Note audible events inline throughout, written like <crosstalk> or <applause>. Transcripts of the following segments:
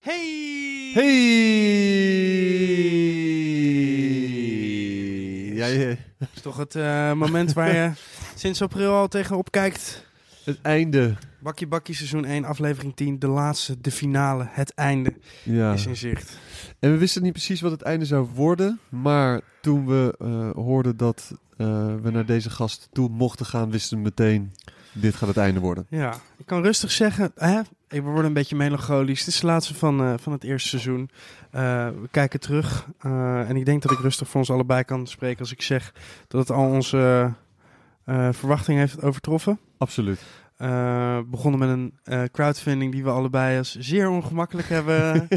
Hey! Hey! Ja, Dat is toch het eh, moment waar je <laughs> sinds april al tegenop kijkt. het einde. Bakkie Bakkie seizoen 1, aflevering 10. De laatste, de finale, het einde Ja. is in zicht. En we wisten niet precies wat het einde zou worden. Maar toen we eh, hoorden dat eh, we naar deze gast toe mochten gaan, wisten we meteen: dit gaat het einde worden. Ja, ik kan rustig zeggen, hè? Ik word een beetje melancholisch. Het is de laatste van, eh, van het eerste seizoen. Eh, we kijken terug eh, en ik denk dat ik rustig voor ons allebei kan spreken als ik zeg dat het al onze verwachtingen heeft overtroffen. Absoluut. Begonnen met een crowdfunding die we allebei als zeer ongemakkelijk <laughs> hebben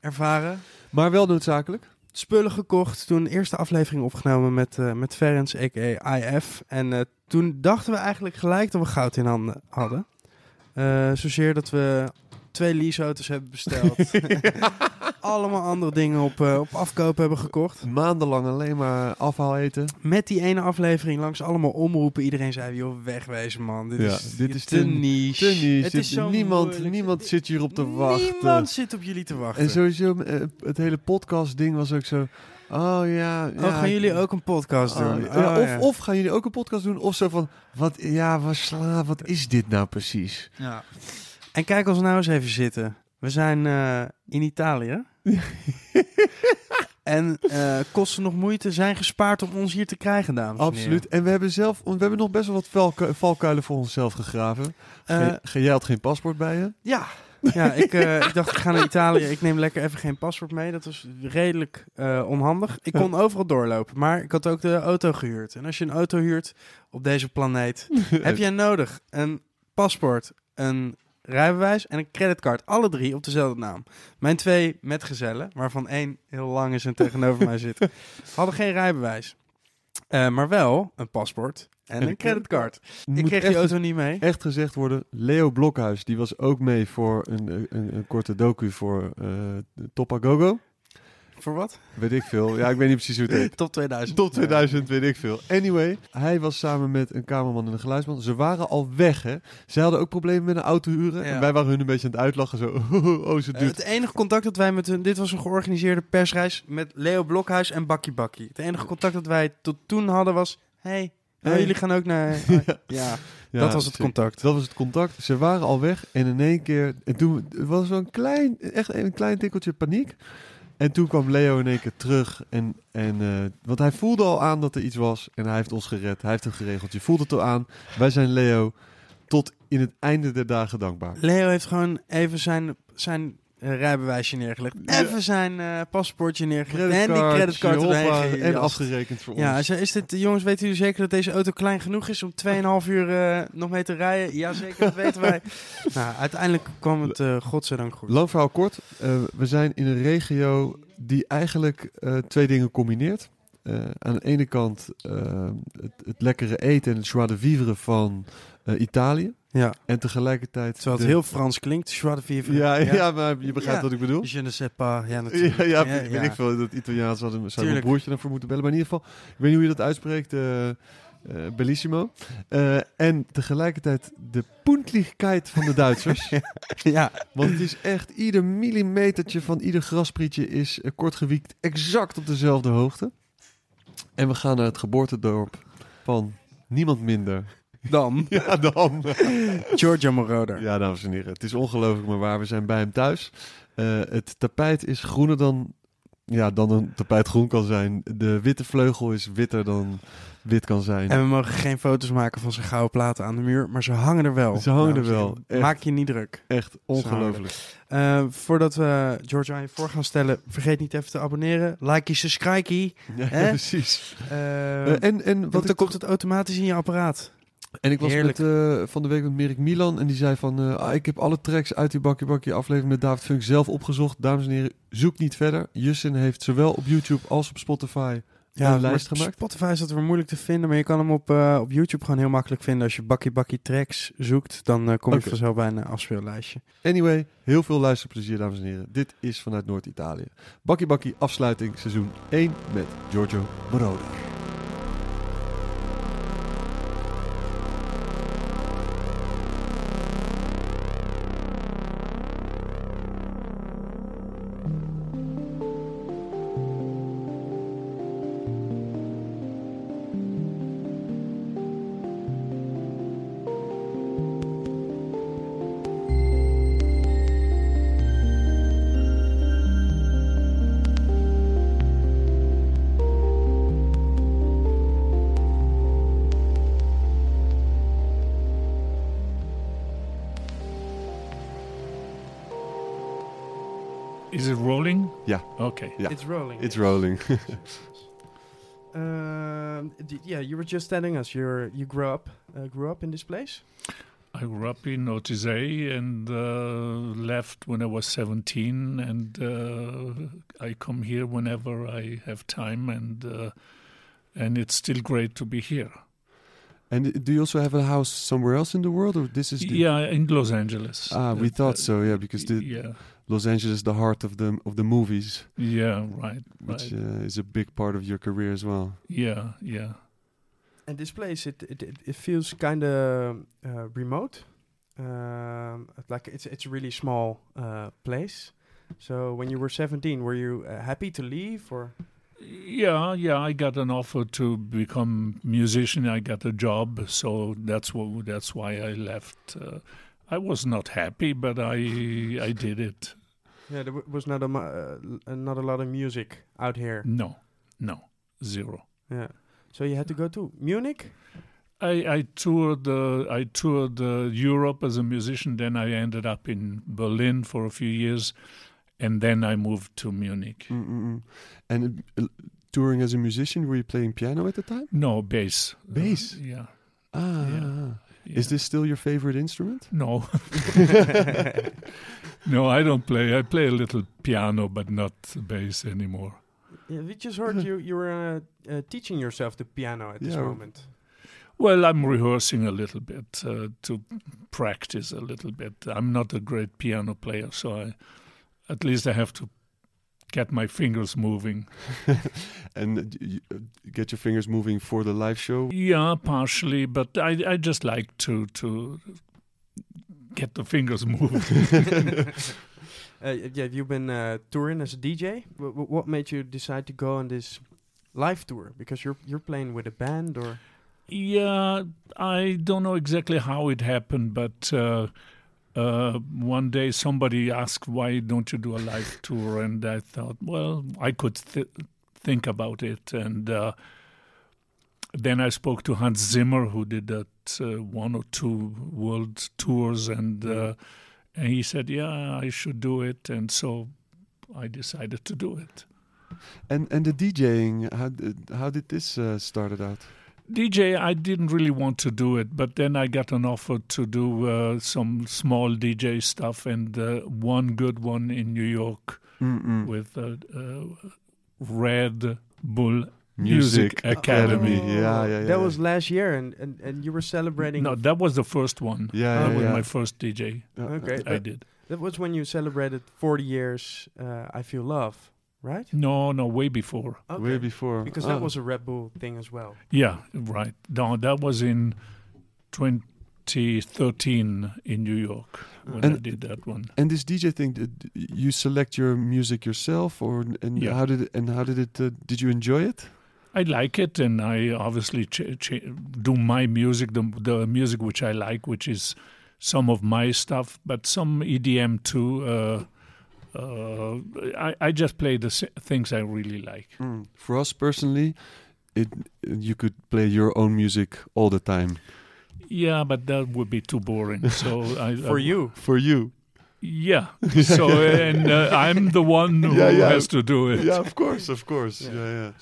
ervaren. Maar wel noodzakelijk. Spullen gekocht, toen de eerste aflevering opgenomen met, eh met Ferenc, a.k.a. IF. En toen dachten we eigenlijk gelijk dat we goud in handen hadden. Eh, zozeer dat we twee leaseauto's hebben besteld. <laughs> <laughs> Allemaal andere dingen op, eh, op afkoop hebben gekocht. Maandenlang alleen maar afhaal eten. Met die ene aflevering langs allemaal omroepen. Iedereen zei, joh, wegwezen man. Dit Ja, is, dit is te, te- niche. Te niche. Het is zo niemand moeilijk. niemand zit hierop te wachten. Niemand zit op jullie te wachten. En sowieso, eh, het hele podcast-ding was ook zo. Oh ja. ja oh, gaan jullie ook een podcast Oh, doen? ja, Oh, of, ja. of gaan jullie ook een podcast doen? Of zo van, wat, ja, wat sla, wat is dit nou precies? Ja. En kijk ons nou eens even zitten. We zijn eh, in Italië. <laughs> en eh, kosten nog moeite zijn gespaard om ons hier te krijgen, dames en Absoluut. En we hebben zelf, we hebben nog best wel wat valku- valkuilen voor onszelf gegraven. ge- jij had geen paspoort bij je? ja, ja ik, eh, ik dacht, ik ga naar Italië. Ik neem lekker even geen paspoort mee. Dat was redelijk eh, onhandig. Ik kon overal doorlopen, maar ik had ook de auto gehuurd. En als je een auto huurt op deze planeet, <laughs> heb jij nodig een paspoort, een rijbewijs en een creditcard. Alle drie op dezelfde naam. Mijn twee metgezellen, waarvan één heel lang is en tegenover mij zit, <laughs> hadden geen rijbewijs. Eh, maar wel een paspoort en een <laughs> creditcard. Ik kreeg die auto niet mee. echt gezegd worden, Leo Blokhuis, die was ook mee voor een, een, een korte docu voor eh Topagogo. Voor wat? Weet ik veel. Ja, ik weet niet precies hoe het heet. <laughs> Top 2000. Tot 2000 weet ik veel. Anyway, hij was samen met een kamerman en een geluidsman. Ze waren al weg, hè. Ze hadden ook problemen met een auto huren. Ja. En wij waren hun een beetje aan het uitlachen. Zo, <laughs> oh, ze Eh, het enige contact dat wij met hun... Dit was een georganiseerde persreis met Leo Blokhuis en Bakkie Bakkie. Het enige contact dat wij tot toen hadden was... Hey, Hey. jullie gaan ook naar... <laughs> Ja. ja, Ja, dat was het contact. Dat was het contact. Ze waren al weg. En in één keer... En toen was er een klein... Echt een klein tikkeltje paniek. En toen kwam Leo in één keer terug. En, en, eh, want hij voelde al aan dat er iets was. En hij heeft ons gered. Hij heeft het geregeld. Je voelt het al aan. Wij zijn Leo tot in het einde der dagen dankbaar. Leo heeft gewoon even zijn, zijn rijbewijsje neergelegd. Ja. Even zijn eh, paspoortje neergelegd. en die Creditcard, hoppa, en afgerekend voor Ja, ons. zei, is dit, jongens, weten jullie zeker dat deze auto klein genoeg is om 2,5 uur eh, nog mee te rijden? Ja, zeker, dat weten wij. <laughs> nou, uiteindelijk kwam het uh, godzijdank goed. Lang verhaal kort. We zijn in een regio die eigenlijk twee dingen combineert. Aan de ene kant het, het lekkere eten en het joie de vivre van Italië. Ja, En tegelijkertijd... terwijl het de- heel Frans klinkt, joie de vivre. Ja, ja. maar je begrijpt Ja. wat ik bedoel. Je ne sais pas, ja natuurlijk. Ja, weet ja. ik veel. Dat Italiaans hadden, zou mijn broertje dan voor moeten bellen. Maar in ieder geval, ik weet niet hoe je dat uitspreekt. eh, eh, bellissimo. Eh, en tegelijkertijd de puntlichkeit van de Duitsers. <laughs> ja, Want het is echt, ieder millimetertje van ieder grasprietje is eh, kortgewiekt exact op dezelfde hoogte. En we gaan naar het geboortedorp van niemand minder. Dan <laughs> Ja, dan. Giorgio Moroder. Ja, dames en heren. Het is ongelooflijk, maar waar. We zijn bij hem thuis. Eh, het tapijt is groener dan, ja, dan een tapijt groen kan zijn. De witte vleugel is witter dan wit kan zijn. En we mogen geen foto's maken van zijn gouden platen aan de muur, maar ze hangen er wel. Ze hangen er wel, echt. Maak je niet druk. Echt ongelooflijk. Eh, voordat we Giorgio aan je voor gaan stellen, vergeet niet even te abonneren. Like, subscribe. Ja, <laughs> precies. Uh, Eh, en, en, wat want ik dan komt het automatisch in je apparaat. En ik was Heerlijk. met, eh, van de week met Merik Milan en die zei van... eh, ah, ik heb alle tracks uit die Bakkie Bakkie aflevering met David Funk zelf opgezocht. Dames en heren, zoek niet verder. Justin heeft zowel op YouTube als op Spotify een maar lijst gemaakt. Spotify is dat weer moeilijk te vinden, maar je kan hem op, eh, op YouTube gewoon heel makkelijk vinden. Als je Bakkie Bakkie tracks zoekt, dan kom je Oké. vanzelf bij een afspeellijstje. Anyway, heel veel luisterplezier dames en heren. Dit is vanuit Noord-Italië. Bakkie Bakkie afsluiting seizoen 1 met Giorgio Moroder. Okay. Yeah. It's rolling. It's rolling. <laughs> Um, d- yeah, you were just telling us you're you grew up uh, grew up in this place. I grew up in Ortisei and uh, left when I was 17, and uh, I come here whenever I have time, and uh, and it's still great to be here. And do you also have a house somewhere else in the world, or this is the Yeah, in Los Angeles. Ah, we Uh, thought so. Yeah, because the yeah, Los Angeles is the heart of the of the movies, yeah, right, which right. uh, is a big part of your career as well. yeah, yeah. And this place, it it, it, it feels kind of uh, remote. Um, like it's it's a really small uh, place. So when you were 17, were you uh, happy to leave or? Yeah, yeah. I got an offer to become musician. I got a job, so that's what that's why I left. Uh, I was not happy, but I I did it. Yeah, there was not a uh, not a lot of music out here. No, no, zero. Yeah. So you had to go to Munich. I, I toured uh, I toured uh, Europe as a musician. Then I ended up in Berlin for a few years, and then I moved to Munich. Mm-mm-mm. And uh, touring as a musician, were you playing piano at the time? No bass. Uh, Bass? yeah. Ah, Yeah. ah, ah. yeah. is this still your favorite instrument? No. <laughs> no, I don't play. I play a little piano, but not bass anymore. Yeah, we just heard you you were uh, uh, teaching yourself the piano at this Yeah. moment. Well, I'm rehearsing a little bit uh, to practice a little bit. I'm not a great piano player, so I, at least I have to get my fingers moving. <laughs> and you, uh, get your fingers moving for the live show? Yeah, partially, but I I just like to to get the fingers <laughs> moving. <laughs> Uh, yeah, you've been uh, touring as a DJ. W- w- what made you decide to go on this live tour? Because you're you're playing with a band, or Yeah, I don't know exactly how it happened, but uh, uh, one day somebody asked, "Why don't you do a live tour?" And I thought, well, I could th- think about it. And uh, then I spoke to Hans Zimmer, who did that uh, one or two world tours, and uh, and he said, "Yeah, I should do it." And so I decided to do it. And and the DJing, how did, how did this uh, started out? DJ, I didn't really want to do it, but then I got an offer to do uh, some small DJ stuff, and uh, one good one in New York Mm-mm. with uh, uh, Red Bull Music Academy. Yeah, yeah, yeah. That was last year, and, and, and you were celebrating. No, that was the first one. Yeah, that yeah, was yeah. my first DJ Okay. I did. that was when you celebrated 40 years. Uh, I feel love, right? No, no, way before. Way before. Because that was a Red Bull thing as well. Yeah, right. No, that was in 2013 in New York when I And- did that one. And this DJ thing, did you select your music yourself, or and Yeah. how did it, and how did it? Uh, did you enjoy it? I like it, and I obviously ch- ch- do my music, the, the music which I like, which is some of my stuff, but some EDM too. Uh, uh, I, I just play the things I really like. For us personally, it you could play your own music all the time. Yeah, but that would be too boring. So <laughs> I, For I- you. For you, yeah. <laughs> So and uh, I'm the one <laughs> who Yeah, yeah. has to do it. yeah, of course, of course, Yeah. yeah, yeah.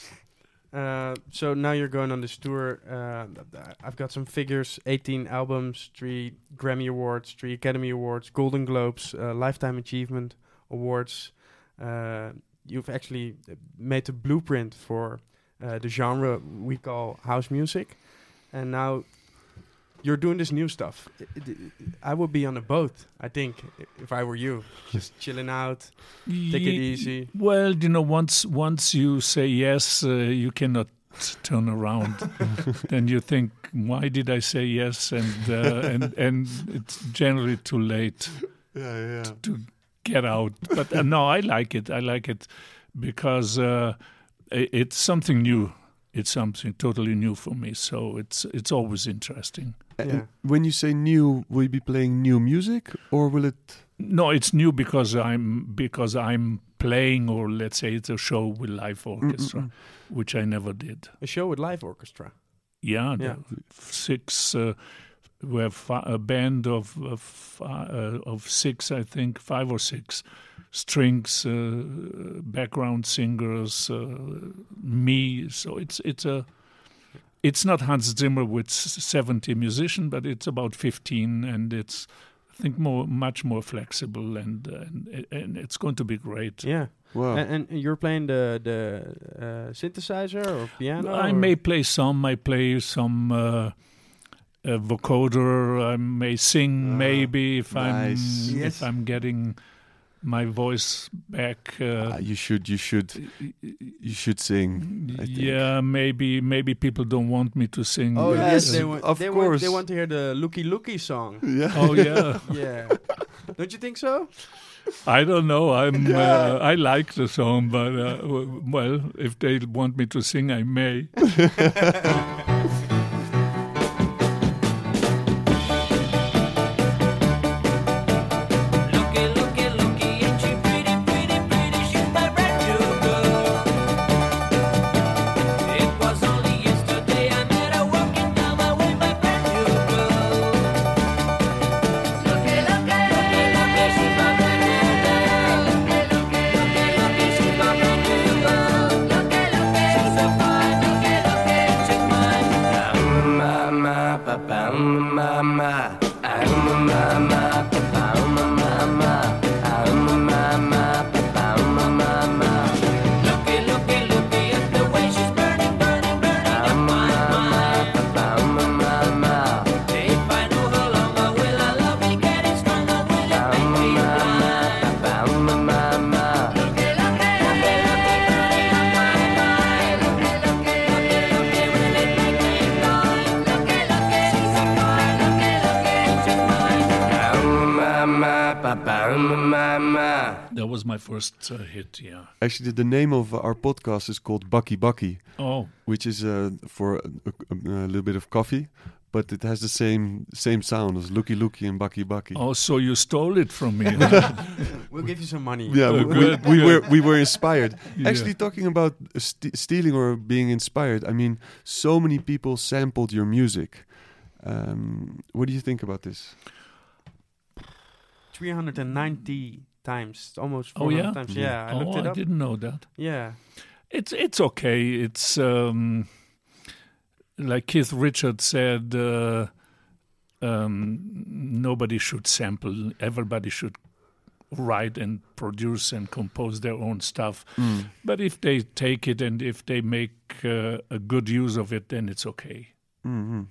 Uh, so now you're going on this tour. Uh, I've got some figures: 18 albums, three Grammy awards, three Academy awards, Golden Globes, uh, Lifetime Achievement awards. Uh, you've actually made the blueprint for uh, the genre we call house music, and now you're doing this new stuff. I- I- I would be on a boat, I think, if I were you, <laughs> just chilling out, take it easy. Well, you know, once once you say yes, uh, you cannot turn around. <laughs> then you think, why did I say yes? And uh, and and it's generally too late Yeah, yeah. to get out. But uh, no, I like it. I like it because uh, i- it's something new. It's something totally new for me. So it's it's always interesting. Yeah. when you say new, will you be playing new music, or will it? No, it's new because I'm because I'm playing, or let's say it's a show with live orchestra, Mm-mm-mm. which I never did. A show with live orchestra. Yeah, Yeah. six. Uh, we have fi- a band of of, fi- uh, of six, I think, five or six, strings, uh, background singers, uh, me. So it's it's a it's not Hans Zimmer with 70 musicians, but it's about 15, and it's I think more much more flexible, and and, and it's going to be great. Yeah. Wow. And, and you're playing the the uh, synthesizer or piano? I or- may play some. I play some uh, uh, vocoder. I may sing, Ah, maybe if nice. I'm Yes. if I'm getting my voice back. Ah, Uh, you should, you should, you should sing. I think. yeah, maybe maybe people don't want me to sing. Oh yes, Yes, they uh, want. of they Want, they want to hear the Looky Looky song. <laughs> Yeah. oh yeah. <laughs> yeah. Don't you think so? I don't know. I'm. <laughs> Yeah. Uh, I like the song, but uh, well, if they want me to sing, I may. First uh, hit. Yeah. Actually, the name of our podcast is called Bakkie Bakkie, Oh, which is uh, for a, a- a little bit of coffee, but it has the same same sound as Looky Looky and Bakkie Bakkie. oh, so you stole it from me? <laughs> We'll <laughs> give you some money. Yeah, we, we, we were we were inspired. <laughs> Yeah. Actually, talking about st- stealing or being inspired, I mean, so many people sampled your music. Um, what do you think about this? 390 times, almost Oh, yeah? times. Yeah, I oh, looked it I didn't know that. Yeah. It's it's okay. It's um, like Keith Richards said. Uh, um, nobody should sample. Everybody should write and produce and compose their own stuff. But if they take it and if they make uh, a good use of it, then it's okay. hmm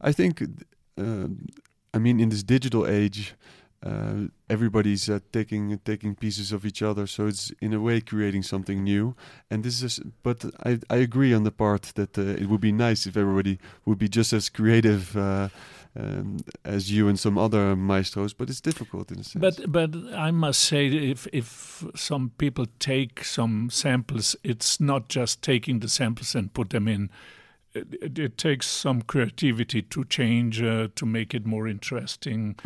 I think, uh, I mean, in this digital age, uh, everybody's uh, taking taking pieces of each other, so it's in a way creating something new. And this is, but I I agree on the part that uh, it would be nice if everybody would be just as creative. Uh, um, as you and some other maestros, but it's difficult in a sense. But but I must say, if if some people take some samples, it's not just taking the samples and put them in. It, it, takes some creativity to change uh, to make it more interesting,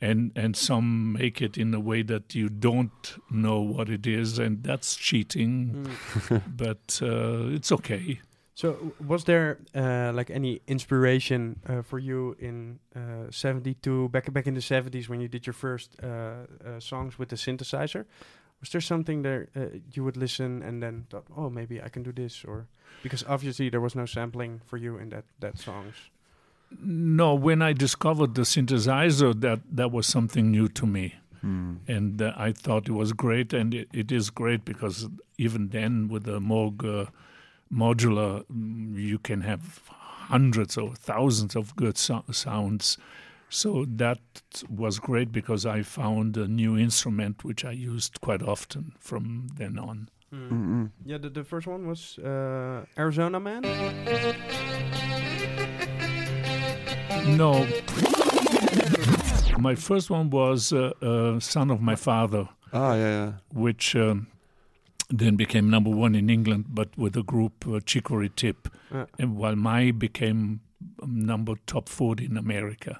and and some make it in a way that you don't know what it is, and that's cheating. <laughs> but uh, it's okay. So, was there uh, like any inspiration uh, for you in uh, '72, back back in the '70s when you did your first uh, songs with the synthesizer? Was there something there uh, you would listen and then thought, oh, maybe I can do this, or because obviously there was no sampling for you in that that songs. No, when I discovered the synthesizer, that that was something new to me. Hmm. and uh, I thought it was great, and it, it is great because even then, with the Moog uh, modular, mm, you can have hundreds or thousands of good so- sounds. So that was great because I found a new instrument which I used quite often from then on. Mm-mm. Yeah, the, the first one was uh, Arizona Man. No, my first one was uh, uh, "Son of My Father." Ah, yeah, yeah. which um, then became number one in England, but with the group uh, Chicory Tip, and while my became number top 40 in America.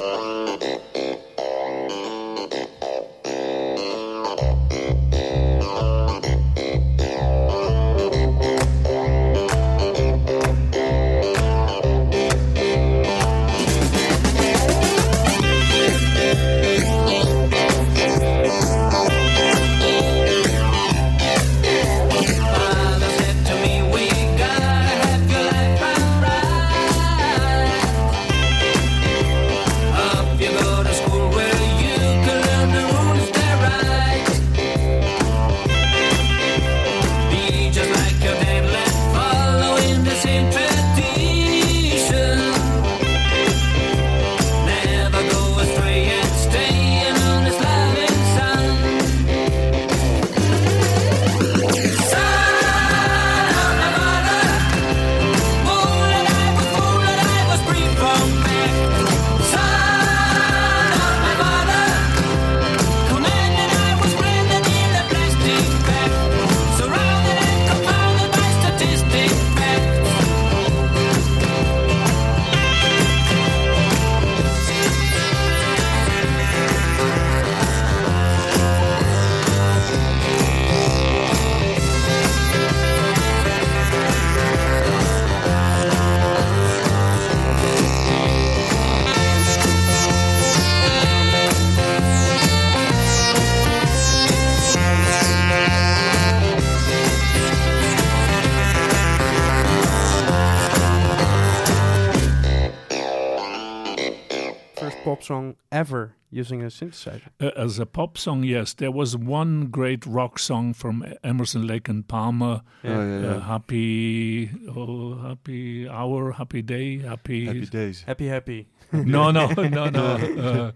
Using a synthesizer. Uh, as a pop song, yes, there was one great rock song from Emerson, Lake and Palmer. Oh, yeah, yeah. Uh, happy, oh, happy hour, happy day, happy. Happy days. Happy, happy. <laughs> no, no, <laughs> no, no. Uh,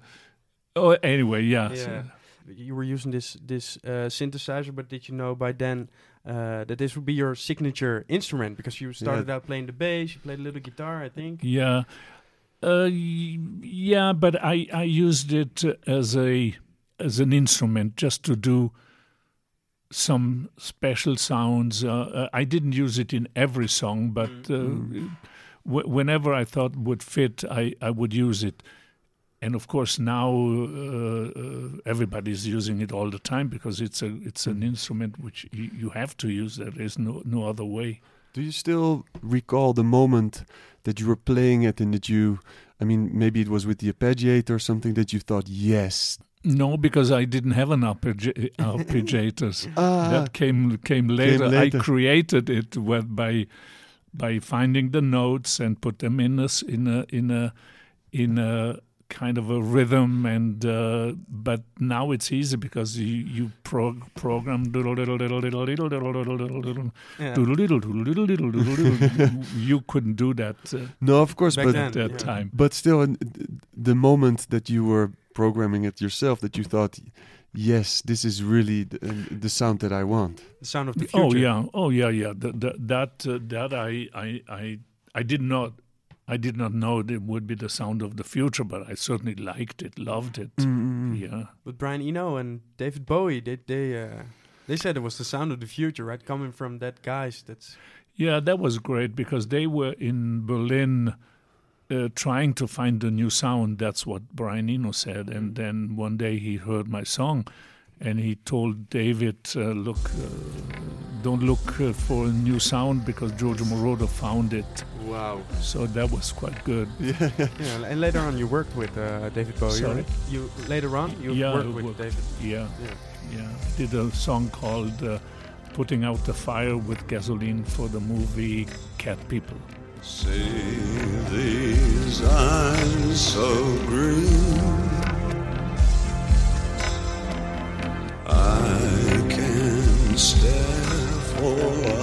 oh, anyway, yeah. Yeah. You were using this this uh, synthesizer, but did you know by then uh, that this would be your signature instrument? Because you started out playing the bass, you played a little guitar, I think. Yeah. Uh, yeah, but I, I used it as a as an instrument just to do some special sounds. Uh, uh, I didn't use it in every song, but uh, w- whenever I thought would fit, I, I would use it. And of course, now uh, uh, everybody's using it all the time because it's a it's an instrument which you, you have to use. There is no no other way. Do you still recall the moment that you were playing it and that you, I mean, maybe it was with the arpeggiator or something that you thought, yes, No, because I didn't have an arpeggi- <laughs> arpeggiators. ah, that came came later. later. I created it by by finding the notes and put them in a in a in a in a kind of a rhythm and uh, but now it's easy because you you prog- program diddle diddle diddle diddle diddle Yeah. doodle diddle doodle diddle diddle doodle diddle. You couldn't do that uh, no, of course, Back but then. at that Yeah. time. but still, in- the moment that you were programming it yourself, that you thought, yes, this is really the, the sound that I want. The sound of the future. Oh yeah, oh yeah, yeah. The, the, that uh, that I, I I I did not I did not know it would be the sound of the future, but I certainly liked it, loved it. Yeah, But Brian Eno and David Bowie, they they uh, they said it was the sound of the future, right? Coming from that guys. That's yeah, that was great because they were in Berlin. Uh, trying to find a new sound. That's what Brian Eno said. And then one day he heard my song, and he told David, uh, "Look, uh, don't look uh, for a new sound because Giorgio Moroder found it." Wow. So that was quite good. Yeah, <laughs> Yeah, and later on you worked with uh, David Bowie. Sorry? right? You later on you Yeah, worked I with worked. David. Yeah. Yeah. Yeah, did a song called uh, "Putting Out the Fire with Gasoline" for the movie Cat People. See these eyes so green. I can stare for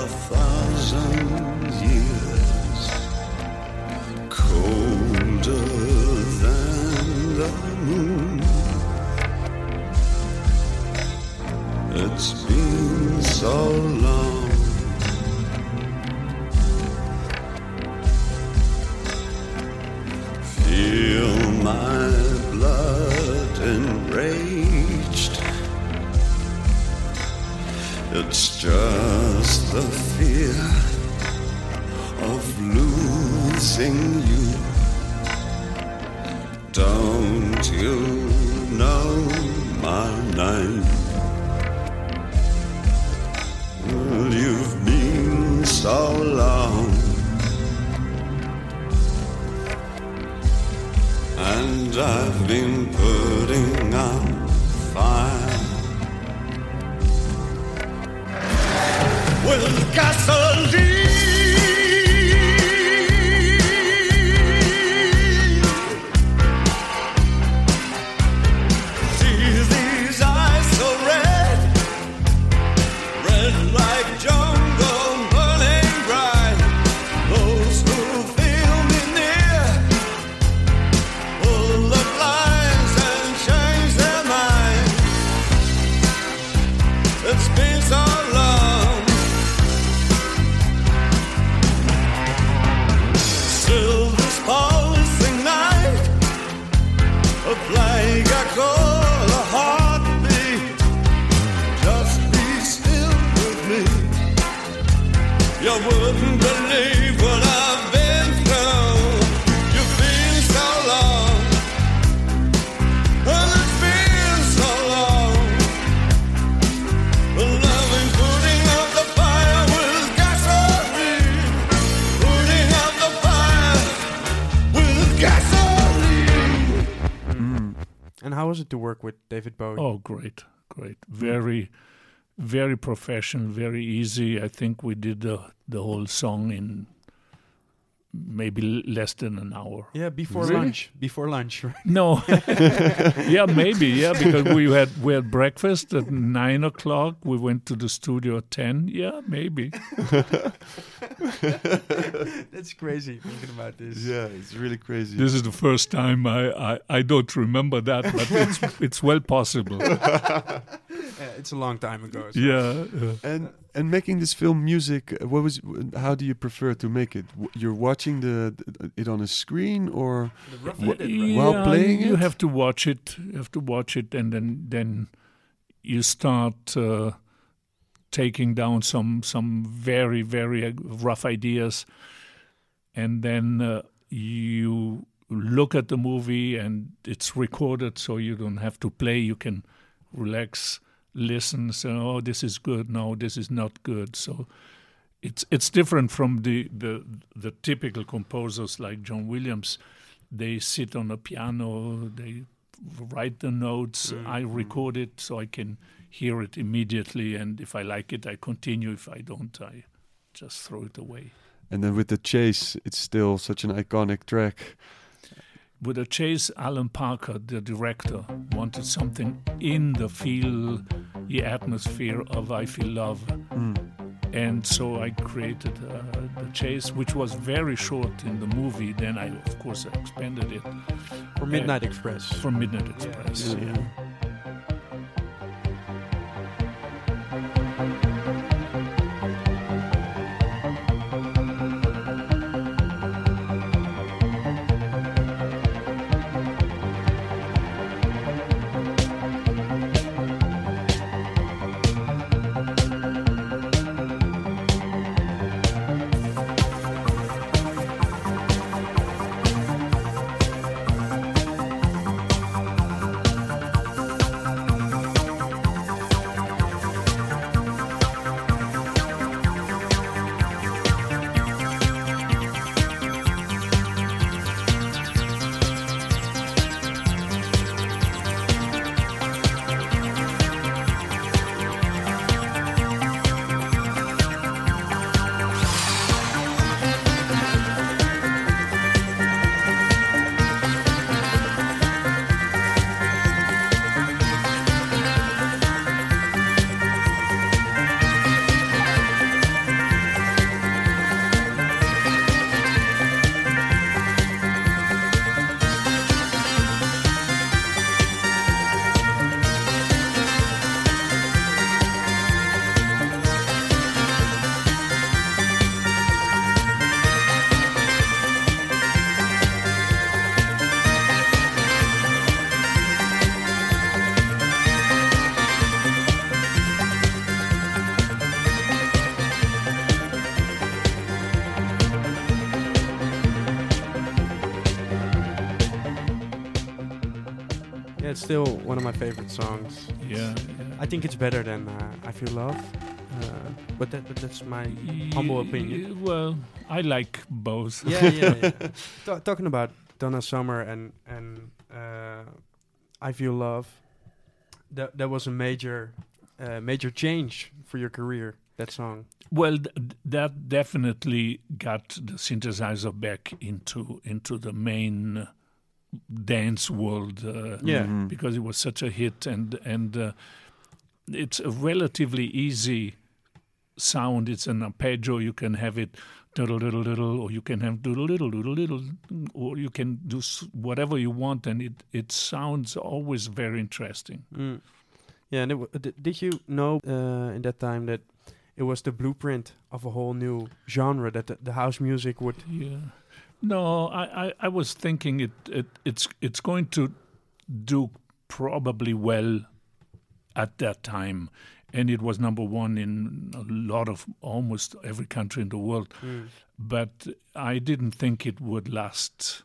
how was it to work with David Bowie? Oh, great, great, very, very professional, very easy. I think we did the the whole song in maybe less than an hour. Yeah, before Really? lunch. Before lunch, <laughs> right? No, <laughs> yeah, maybe, yeah, because we had we had breakfast at nine o'clock. We went to the studio at ten. Yeah, maybe. <laughs> That's crazy thinking about this. Yeah, it's really crazy. This is the first time I I, I don't remember that, but it's it's well possible. Yeah, it's a long time ago. so- Yeah. uh, and and making this film music, uh, what was? How do you prefer to make it? You're watching the, the it on a screen or The rough edit, right? While yeah, playing you it? have to watch it. You have to watch it, and then then you start uh, taking down some some very very uh, rough ideas, and then uh, you look at the movie and it's recorded, so you don't have to play. You can relax, listen. Say, "Oh, this is good. No, this is not good." So. It's it's different from the, the the typical composers like John Williams they sit on a piano, they write the notes, mm-hmm. I record it so I can hear it immediately, and if I like it, I continue. If I don't, I just throw it away. and then with the chase, it's still such an iconic track. With a chase, Alan Parker, the director, wanted something in the feel, the atmosphere of I Feel Love. And so I created uh, the chase, which was very short in the movie. Then I, of course, expanded it For Midnight Express. for Midnight Express. yeah. Yeah, it's still one of my favorite songs. Yeah, yeah. I think it's better than uh, I Feel Love. Uh, but, that, but that's my humble opinion. Y- Well, I like both. yeah, yeah, yeah. <laughs> Ta- talking about Donna Summer and and uh, I Feel Love, that that was a major uh, major change for your career. That song. Well, th- that definitely got the synthesizer back into into the main dance world. Uh, Yeah. Mhm. because it was such a hit and and uh, it's a relatively easy sound it's an arpeggio you can have it doodle doodle doodle or you can have doodle doodle doodle doodle or you can do whatever you want and it it sounds always very interesting Mm. Yeah, and it w- d- did you know uh, in that time that it was the blueprint of a whole new genre that the, the house music would? yeah no I, I i was thinking it, it it's it's going to do probably well at that time and it was number one in a lot of almost every country in the world Mm. but I didn't think it would last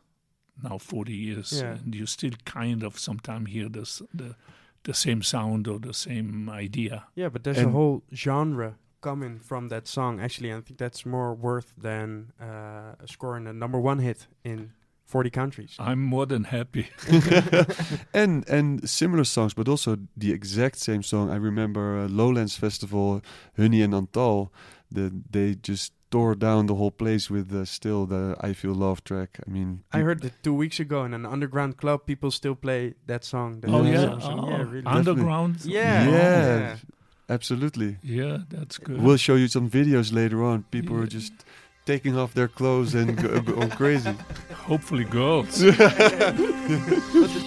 now 40 years. Yeah. And you still kind of sometime hear this, the, the same sound or the same idea. Yeah, but there's a whole genre coming from that song actually, I think that's more worth than uh, scoring a number one hit in 40 countries. I'm more than happy. <laughs> <laughs> and and similar songs, but also the exact same song. I remember uh, Lowlands Festival, Hunee and Antal. The, they just tore down the whole place with uh, still the I Feel Love track. I mean, I heard that two weeks ago in an underground club, people still play that song. that Oh Yeah. yeah, song. Oh, yeah, really. underground. Yeah, Yeah. yeah. Absolutely. Yeah, that's good. We'll show you some videos later on. People are just taking off their clothes and go, go crazy. <laughs> Hopefully, girls. <laughs>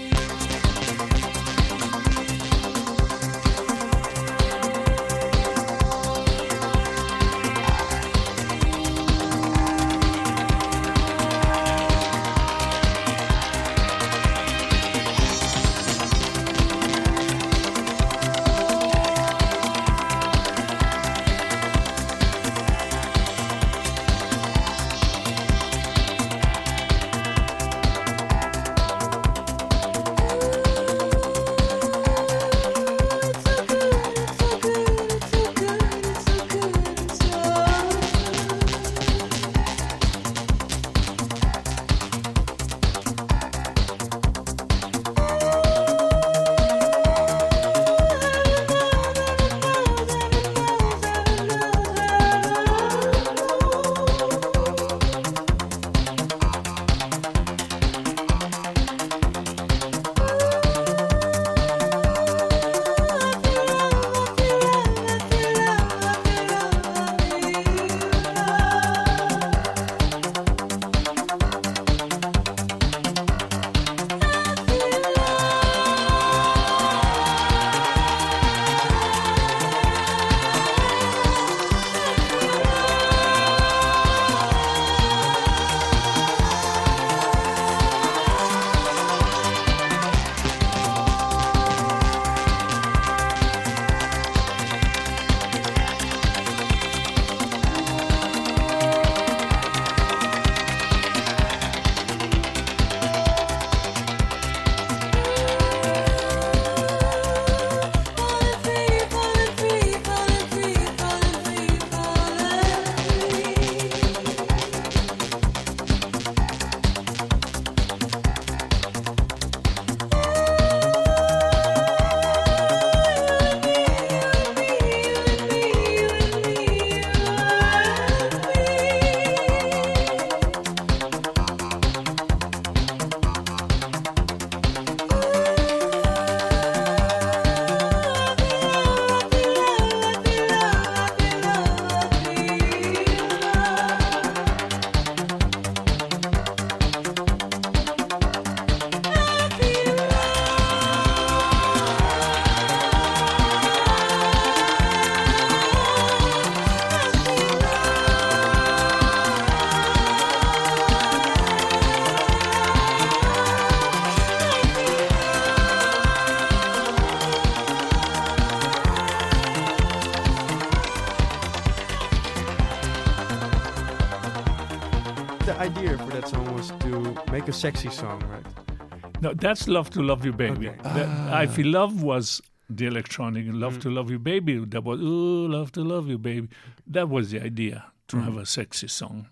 sexy song, right? No, that's Love to Love You Baby. Okay. That- I Feel Love was the electronic, Love Mm. to Love You Baby, that was, oh, Love to Love You Baby. That was the idea, to Mm. have a sexy song.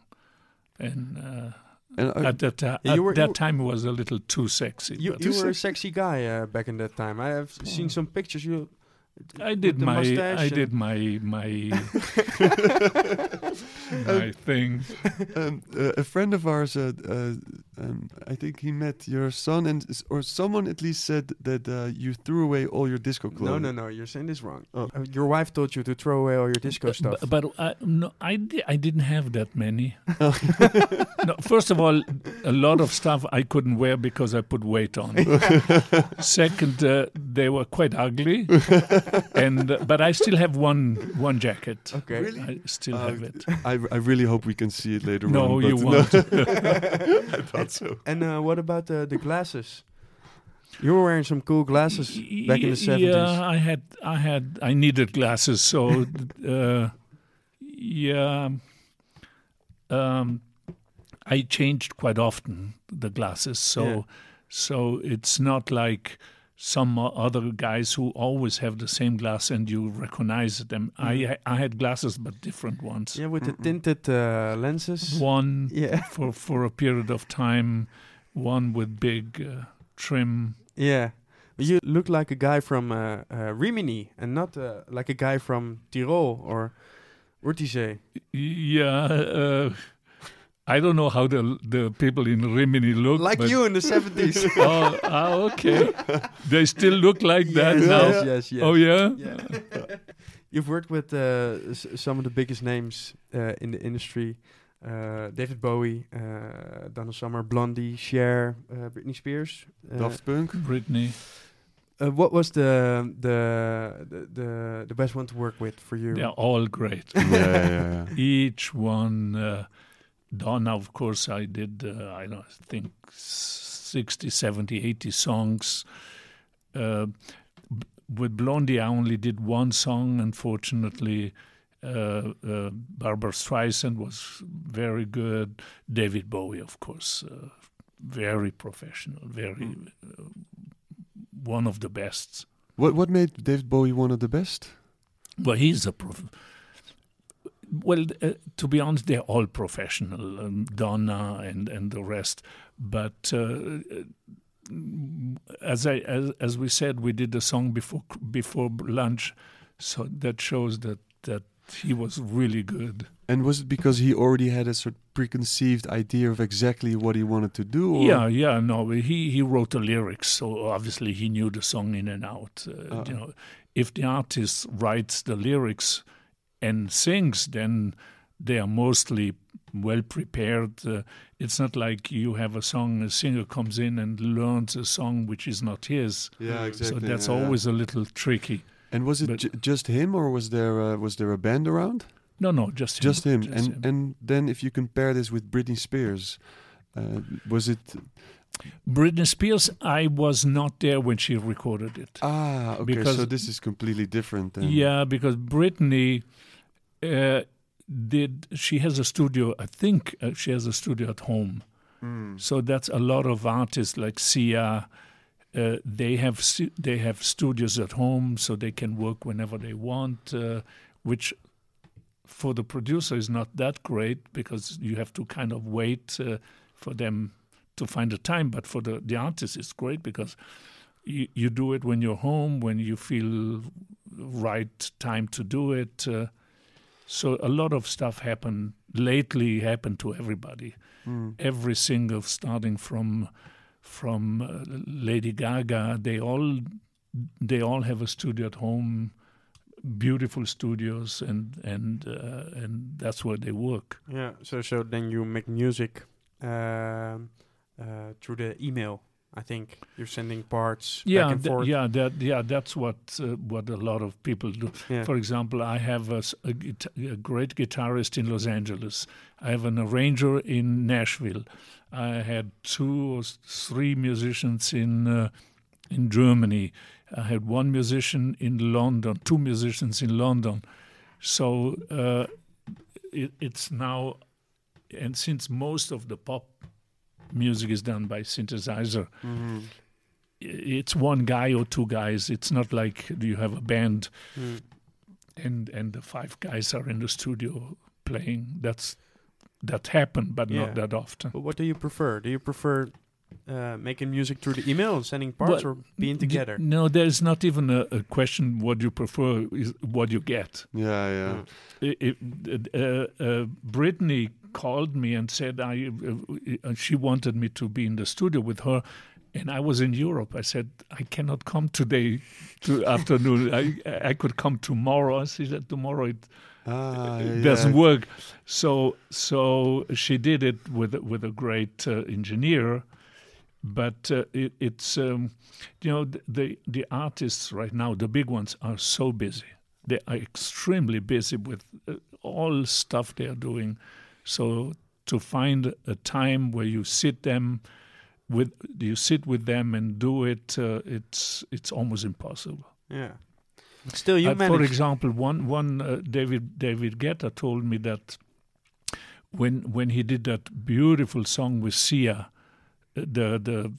And uh, And I, at that, Yeah, at were- that time, it was a little too sexy. You, you were a sexy guy uh, back in that time. I have seen some pictures. You, I did the my, I and- did my, my, <laughs> my thing. um, uh, a friend of ours, uh, uh, um, I think he met your son, and or someone at least said that uh, you threw away all your disco clothes. no, no. No, you're saying this wrong. Oh. Uh, your wife told you to throw away all your disco stuff. But, but I, no, I, di- I didn't have that many. <laughs> <laughs> no, first of all, a lot of stuff I couldn't wear because I put weight on. Second, uh, they were quite ugly, and uh, but I still have one one jacket. okay. I still Uh, have it. I, I really hope we can see it later No, on. you but won't. <laughs> <laughs> I thought so. And uh, what about the, the glasses? You were wearing some cool glasses back in the 70s. Yeah, I had, I had, I needed glasses, so <laughs> uh, yeah, um, I changed quite often the glasses. So, Yeah. so it's not like some other guys who always have the same glass and you recognize them. I, I had glasses, but different ones. Yeah, with the tinted uh, lenses. One Yeah, <laughs> for for a period of time, one with big uh, trim. yeah. But You look like a guy from uh, uh, Rimini and not uh, like a guy from Tirol or Ortisei. Yeah, uh, I don't know how the the people in Rimini look. Like but- you in the 70s. <laughs> Oh, ah, okay. They still look like that yes, now. yes, yes, yes. Oh yeah. Yeah. You've worked with uh, s- some of the biggest names uh, in the industry. Uh, David Bowie, uh, Donna Summer, Blondie, Cher, uh, Britney Spears. Uh, Daft Punk. Britney. uh, what was the, the the the the best one to work with for you? They're all great. yeah, yeah, yeah. <laughs> Each one. Uh, Donna, of course, I did. Uh, I don't think 60, 70, 80 songs. Uh, b- with Blondie, I only did one song. Unfortunately, uh, uh, Barbra Streisand was very good. David Bowie, of course, uh, very professional, very uh, one of the best. What what made David Bowie one of the best? Well, he's a prof. Well, uh, to be honest, they're all professional, um, Donna and and the rest. But uh, as I as as we said, we did the song before before lunch, so that shows that that he was really good. And was it because he already had a sort of preconceived idea of exactly what he wanted to do? Or? Yeah, yeah, no, he he wrote the lyrics, so obviously he knew the song in and out. Uh, Uh-uh. You know, if the artist writes the lyrics and sings, then they are mostly well prepared. Uh, it's not like you have a song, a singer comes in and learns a song which is not his. yeah, exactly. so that's yeah, yeah. always a little tricky. And was it but- ju- just him, or was there uh, was there a band around? No, no, just him. Just him. just and him. and then if you compare this with Britney Spears, uh, was it? Britney Spears, I was not there when she recorded it. Ah, okay. Because- so this is completely different. Then. Yeah, because Britney uh, did. She has a studio. I think uh, she has a studio at home. Mm. So that's a lot of artists like Sia. Uh, they have stu- they have studios at home, so they can work whenever they want. Uh, which for the producer is not that great because you have to kind of wait uh, for them to find the time. But for the the artist, it's great because you, you do it when you're home, when you feel right time to do it. Uh, so a lot of stuff happened lately. Happened to everybody. Mm. Every single, starting from from uh, Lady Gaga, they all they all have a studio at home, beautiful studios, and and uh, and that's where they work. Yeah. So so then you make music um, uh, through the email. I think you're sending parts Yeah, back and th- forth. yeah, that yeah, that's what uh, what a lot of people do. Yeah. For example, I have a, a a great guitarist in Los Angeles. I have an arranger in Nashville. I had two or three musicians in uh, in Germany. I had one musician in London, two musicians in London. So uh, it, it's now, and since most of the pop music is done by synthesizer, Mhm. it's one guy or two guys. It's not like you have a band Mm. and and the five guys are in the studio playing. That's that happened, but Yeah. not that often. But what do you prefer? Do you prefer uh, making music through the email and sending parts, Well, or being together? No, there's not even a, a question what you prefer is what you get. Yeah, yeah. It, it, uh, uh, Britney called me and said I uh, she wanted me to be in the studio with her. And I was in Europe. I said I cannot come today to <laughs> afternoon. I I could come tomorrow. She said tomorrow it Ah, it yeah, doesn't work. So so she did it with with a great uh, engineer, but uh, it, it's um, you know the, the artists right now, the big ones, are so busy. They are extremely busy with uh, all stuff they are doing. So to find a time where you sit them with you sit with them and do it, uh, it's it's almost impossible. Yeah. But still, you Uh, manage. for example, one one uh, David David Guetta told me that when when he did that beautiful song with Sia, the the